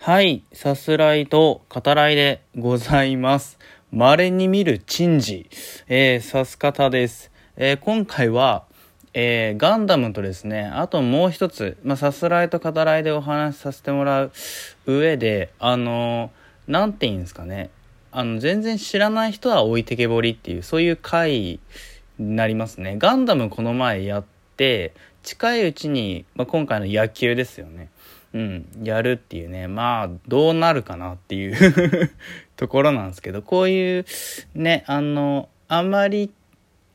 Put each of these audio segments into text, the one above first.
はい、さすらいと語らいでございます。稀に見る珍事、えー、さす方です。えー今回は、えーガンダムとですね、あともう一つ、まあ、さすらいと語らいでお話しさせてもらう上で、あのーなんて言うんですかね、あの、全然知らない人は置いてけぼりっていう、そういう回になりますね。ガンダムこの前やって、近いうちに、まあ、今回の野球ですよね。うん、やるっていうね、まあ、どうなるかなっていう ところなんですけど、こういう、ね、あの、あまり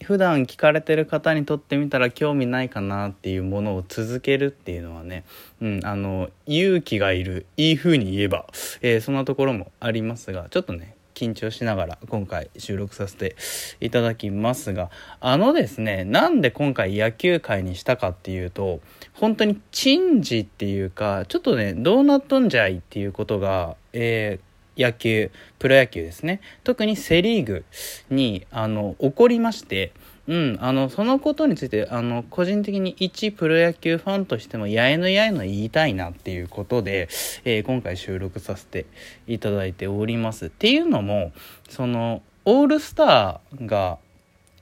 普段聞かれてる方にとってみたら興味ないかなっていうものを続けるっていうのはね、うん、あの、勇気がいる、いい風に言えば、えーそんなところもありますが、ちょっとね、緊張しながら今回収録させていただきますが、あのですね、なんで今回野球界にしたかっていうと、本当に珍事っていうか、ちょっとね、どうなっとんじゃいっていうことが、えー野球、プロ野球ですね。特にセリーグに、あの、起こりまして、うん、あの、そのことについて、あの、個人的に一プロ野球ファンとしても、やえのやえの言いたいなっていうことで、えー今回収録させていただいております。っていうのも、その、オールスターが、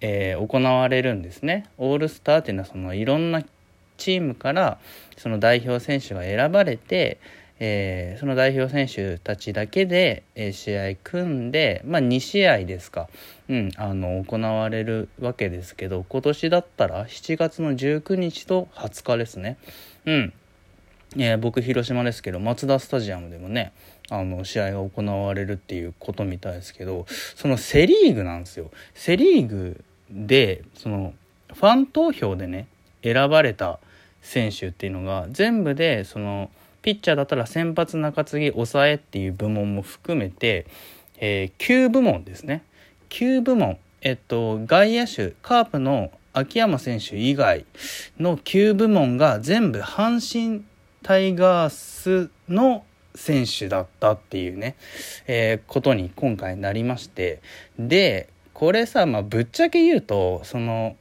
えー行われるんですね。オールスターっていうのは、その、いろんなチームから、その代表選手が選ばれて、えーその代表選手たちだけで、えー試合組んで、まあ、2試合ですか、うん、あの行われるわけですけど今年だったら7月の19日と20日ですね。うんえー僕広島ですけどマツダスタジアムでもねあの試合が行われるっていうことみたいですけどそのセ・リーグなんですよ。セ・リーグでそのファン投票でね選ばれた選手っていうのが全部でそのピッチャーだったら先発中継ぎ抑えっていう部門も含めて、えー9部門ですね。9部門。えっと外野手カープの秋山選手以外の9部門が全部阪神タイガースの選手だったっていうね、えーことに今回なりまして。でこれさ、まあ、ぶっちゃけ言うとその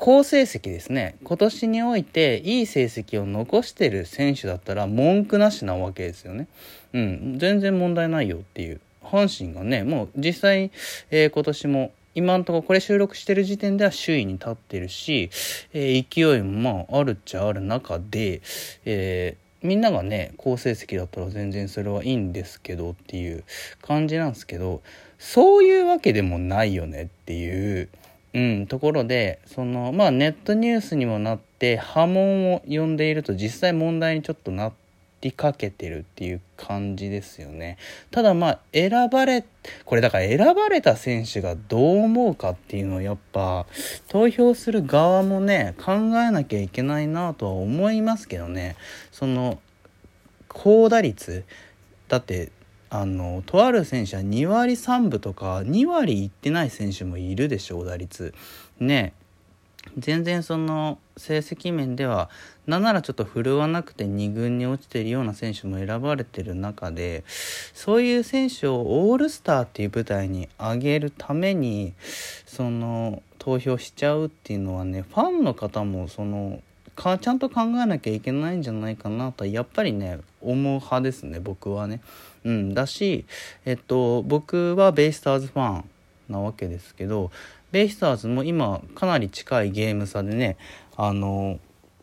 好成績ですね。今年においていい成績を残してる選手だったら文句なしなわけですよね。うん、全然問題ないよっていう。阪神がねもう実際、えー今年も今のとここれ収録してる時点では首位に立ってるし、えー勢いもまああるっちゃある中で、えーみんながね好成績だったら全然それはいいんですけどっていう感じなんですけどそういうわけでもないよねっていううん、ところでそのまあネットニュースにもなって波紋を呼んでいると実際問題にちょっとなりかけてるっていう感じですよね。ただまあ選ばれこれだから選ばれた選手がどう思うかっていうのをやっぱ投票する側もね考えなきゃいけないなとは思いますけどね。その高打率だってあのとある選手は2割3分とか2割いってない選手もいるでしょう打率ね全然その成績面ではなんならちょっと振るわなくて2軍に落ちているような選手も選ばれてる中でそういう選手をオールスターっていう舞台に上げるためにその投票しちゃうっていうのはねファンの方もそのかちゃんと考えなきゃいけないんじゃないかなとやっぱりね思う派ですね僕はね。うん、だし、えっと、僕はベイスターズファンなわけですけどベイスターズも今かなり近いゲーム差でねあの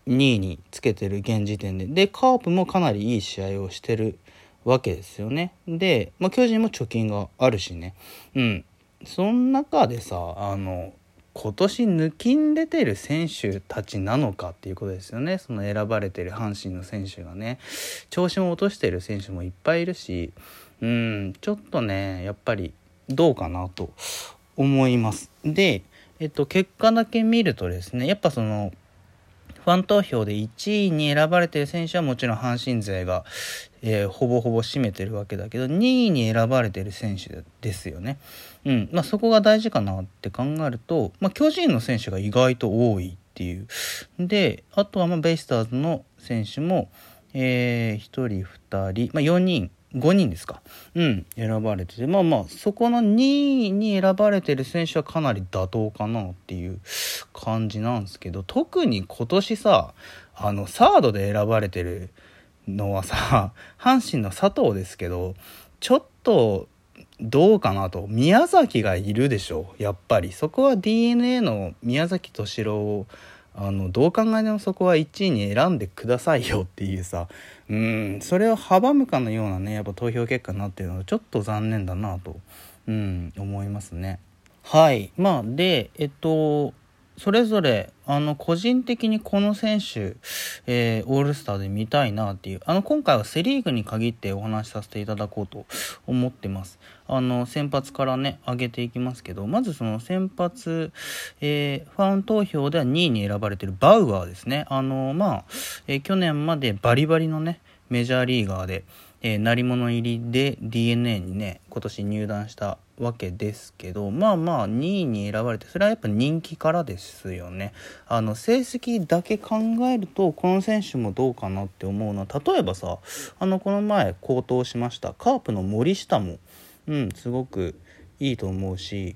2位につけてる現時点で。でカープもかなりいい試合をしてるわけですよね。で、まあ、巨人も貯金があるしね。うん。その中でさあの今年抜きん出てる選手たちなのかっていうことですよね。その選ばれてる阪神の選手がね。調子も落としてる選手もいっぱいいるし。うんちょっとねやっぱりどうかなと思います。で、えっと、結果だけ見るとですねやっぱそのファン投票で1位に選ばれてる選手はもちろん阪神勢が、えーほぼほぼ占めてるわけだけど2位に選ばれてる選手ですよね。うんまあ、そこが大事かなって考えると、まあ、巨人の選手が意外と多いっていうであとはまベイスターズの選手も、えー、1人2人、まあ、4人5人ですか。うん。選ばれててまあまあそこの2位に選ばれてる選手はかなり妥当かなっていう感じなんですけど特に今年さあのサードで選ばれてるのはさ阪神の佐藤ですけどちょっとどうかなと。宮崎がいるでしょやっぱり。そこは d n a の宮崎敏郎をあのどう考えてもそこは1位に選んでくださいよっていうさうんそれを阻むかのようなねやっぱ投票結果になってるのはちょっと残念だなと、うん、思いますね。はいまあでえっとそれぞれあの個人的にこの選手、えー、オールスターで見たいなっていうあの今回はセ・リーグに限ってお話しさせていただこうと思ってます。あの先発からね上げていきますけどまずその先発、えー、ファン投票では2位に選ばれてるバウアーですね。あのまあ、えー、去年までバリバリのねメジャーリーガーで、えー、鳴り物入りで d n a にね今年入団したわけですけどまあまあ2位に選ばれてそれはやっぱ人気からですよね。あの成績だけ考えるとこの選手もどうかなって思うのは例えばさあのこの前高騰しましたカープの森下もうんすごくいいと思うし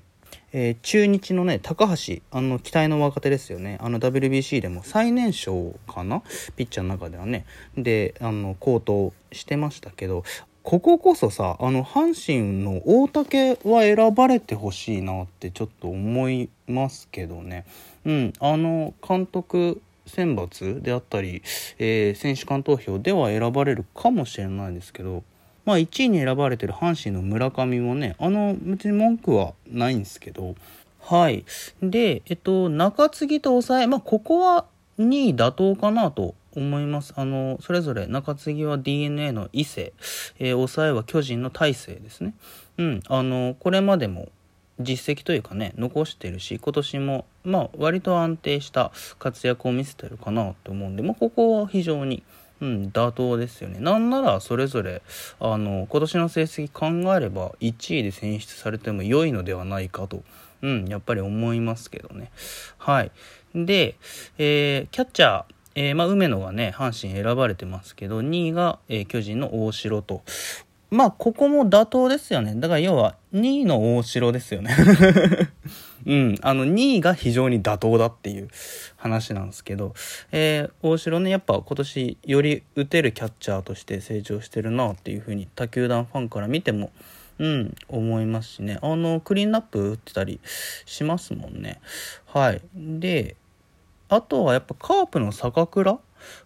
えー、中日のね高橋あの期待の若手ですよね。あの WBC でも最年少かな？ピッチャーの中ではね。であの高騰してましたけどこここそさあの阪神の大竹は選ばれてほしいなってちょっと思いますけどね。うんあの監督選抜であったり、えー、選手間投票では選ばれるかもしれないですけどまあ、1位に選ばれてる阪神の村上もねあの別に文句はないんですけど。はい。でえっと中継ぎと抑えまあここは2位妥当かなと思います。あのそれぞれ中継ぎは d n a の伊勢、えー、抑えは巨人の大勢ですね。うん。あのこれまでも実績というかね残してるし今年もまあ割と安定した活躍を見せてるかなと思うんで、まあ、ここは非常にうん、妥当ですよね。なんならそれぞれあの今年の成績考えれば1位で選出されても良いのではないかと、うん、やっぱり思いますけどね。はい。で、えー、キャッチャー、えー、まあ、梅野がね、阪神選ばれてますけど、2位が、えー、巨人の大城と。まあ、ここも妥当ですよね。だから要は、2位の大城ですよね。うん、あの2位が非常に妥当だっていう話なんですけど、えー、大城ねやっぱ今年より打てるキャッチャーとして成長してるなっていう風に他球団ファンから見てもうん思いますしね。あのクリーンナップ打ってたりしますもんね。はい。であとはやっぱカープの坂倉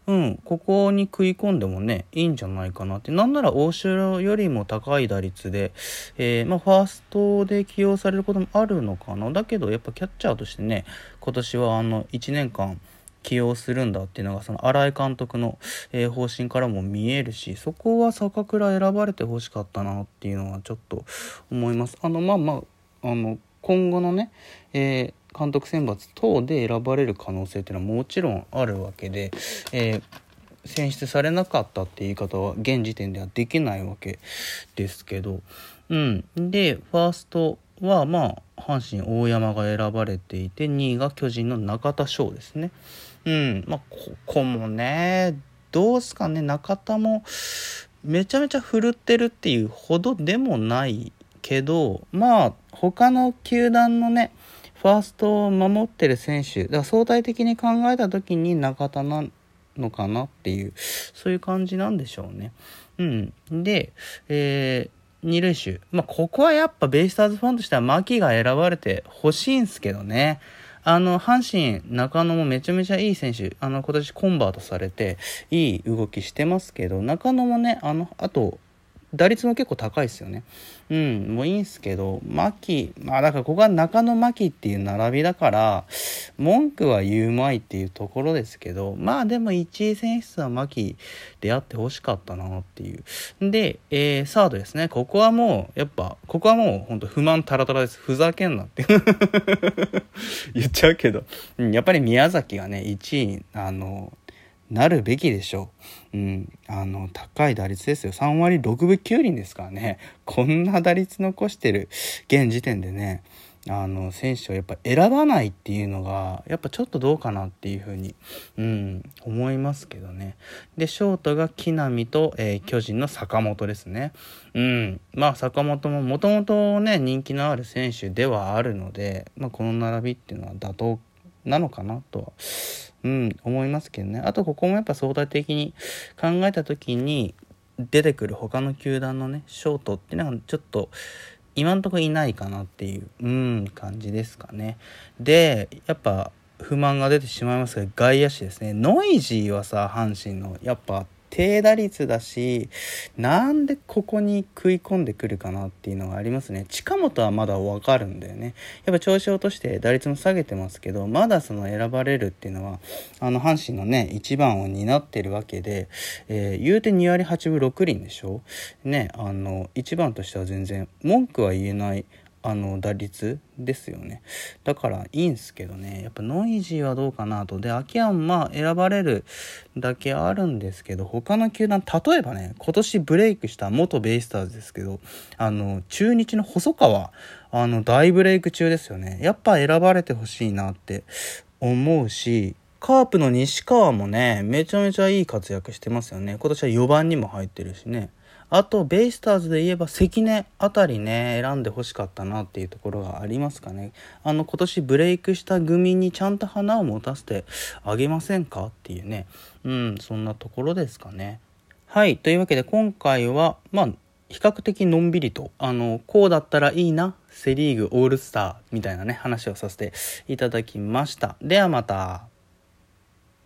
うん、ここに食い込んでもね、いいんじゃないかなって。なんなら大城よりも高い打率で、えー、まあ、ファーストで起用されることもあるのかな。だけど、やっぱキャッチャーとしてね、今年はあの、1年間、起用するんだっていうのがその新井監督の、え、方針からも見えるしそこは坂倉選ばれてほしかったなっていうのはちょっと思いますあのまあまああの今後のね、えー監督選抜等で選ばれる可能性っていうのはもちろんあるわけで、えー、選出されなかったって言い方は現時点ではできないわけですけど、うん。で、ファーストはまあ、阪神大山が選ばれていて、2位が巨人の中田翔ですね。うん。まあ、ここもね、どうすかね、中田もめちゃめちゃ振るってるっていうほどでもないけど、まあ、他の球団のね、ファーストを守ってる選手だから相対的に考えた時に中田なのかなっていうそういう感じなんでしょうね。うん、で、えー、二塁手、まあ、ここはやっぱベイスターズファンとしては牧が選ばれてほしいんすけどね。あの、阪神、中野もめちゃめちゃいい選手、あの、今年コンバートされて、いい動きしてますけど、中野もね、あの、あと、打率も結構高いですよね。うん、もういいんすけど、牧、まあだからここは中野牧っていう並びだから、文句は言うまいっていうところですけど、まあでも1位選出は牧であってほしかったなっていう。で、えー、サードですね。ここはもう、やっぱ、ここはもう本当不満タラタラです。ふざけんなって 言っちゃうけど、うんやっぱり宮崎がね、1位、あの、なるべきでしょう。うん。あの、高い打率ですよ。3割6分9厘ですからね。こんな打率残してる現時点でね、あの、選手をやっぱ選ばないっていうのが、やっぱちょっとどうかなっていうふうに、うん、思いますけどね。で、ショートが木浪と、えー、巨人の坂本ですね。うん。まあ、坂本ももともとね、人気のある選手ではあるので、まあ、この並びっていうのは妥当なのかなとは、うん、思いますけどね。あとここもやっぱ相対的に考えた時に出てくる他の球団のね、ショートっていうのはちょっと今んとこいないかなっていう、うん、感じですかね。で、やっぱ不満が出てしまいますが、外野手ですね。ノイジーはさ、阪神の、やっぱ低打率だし、なんでここに食い込んでくるかなっていうのがありますね。近本はまだわかるんだよね。やっぱ調子落として打率も下げてますけど、まだその選ばれるっていうのは、あの、阪神のね、1番を担ってるわけで、えー、言うて2割8分6厘でしょ？ね、あの、1番としては全然文句は言えないあの打率ですよね。だからいいんすけどね。やっぱノイジーはどうかなと。で秋山まあ選ばれるだけあるんですけど他の球団例えばね今年ブレイクした元ベイスターズですけどあの中日の細川あの大ブレイク中ですよね。やっぱ選ばれてほしいなって思うしカープの西川もねめちゃめちゃいい活躍してますよね。今年は4番にも入ってるしね。あと、ベイスターズで言えば関根あたりね、選んでほしかったなっていうところがありますかね。あの、今年ブレイクした組にちゃんと花を持たせてあげませんかっていうね。うん、そんなところですかね。はい。というわけで今回は、まあ、比較的のんびりと、あの、こうだったらいいな、セリーグオールスターみたいなね、話をさせていただきました。ではまた。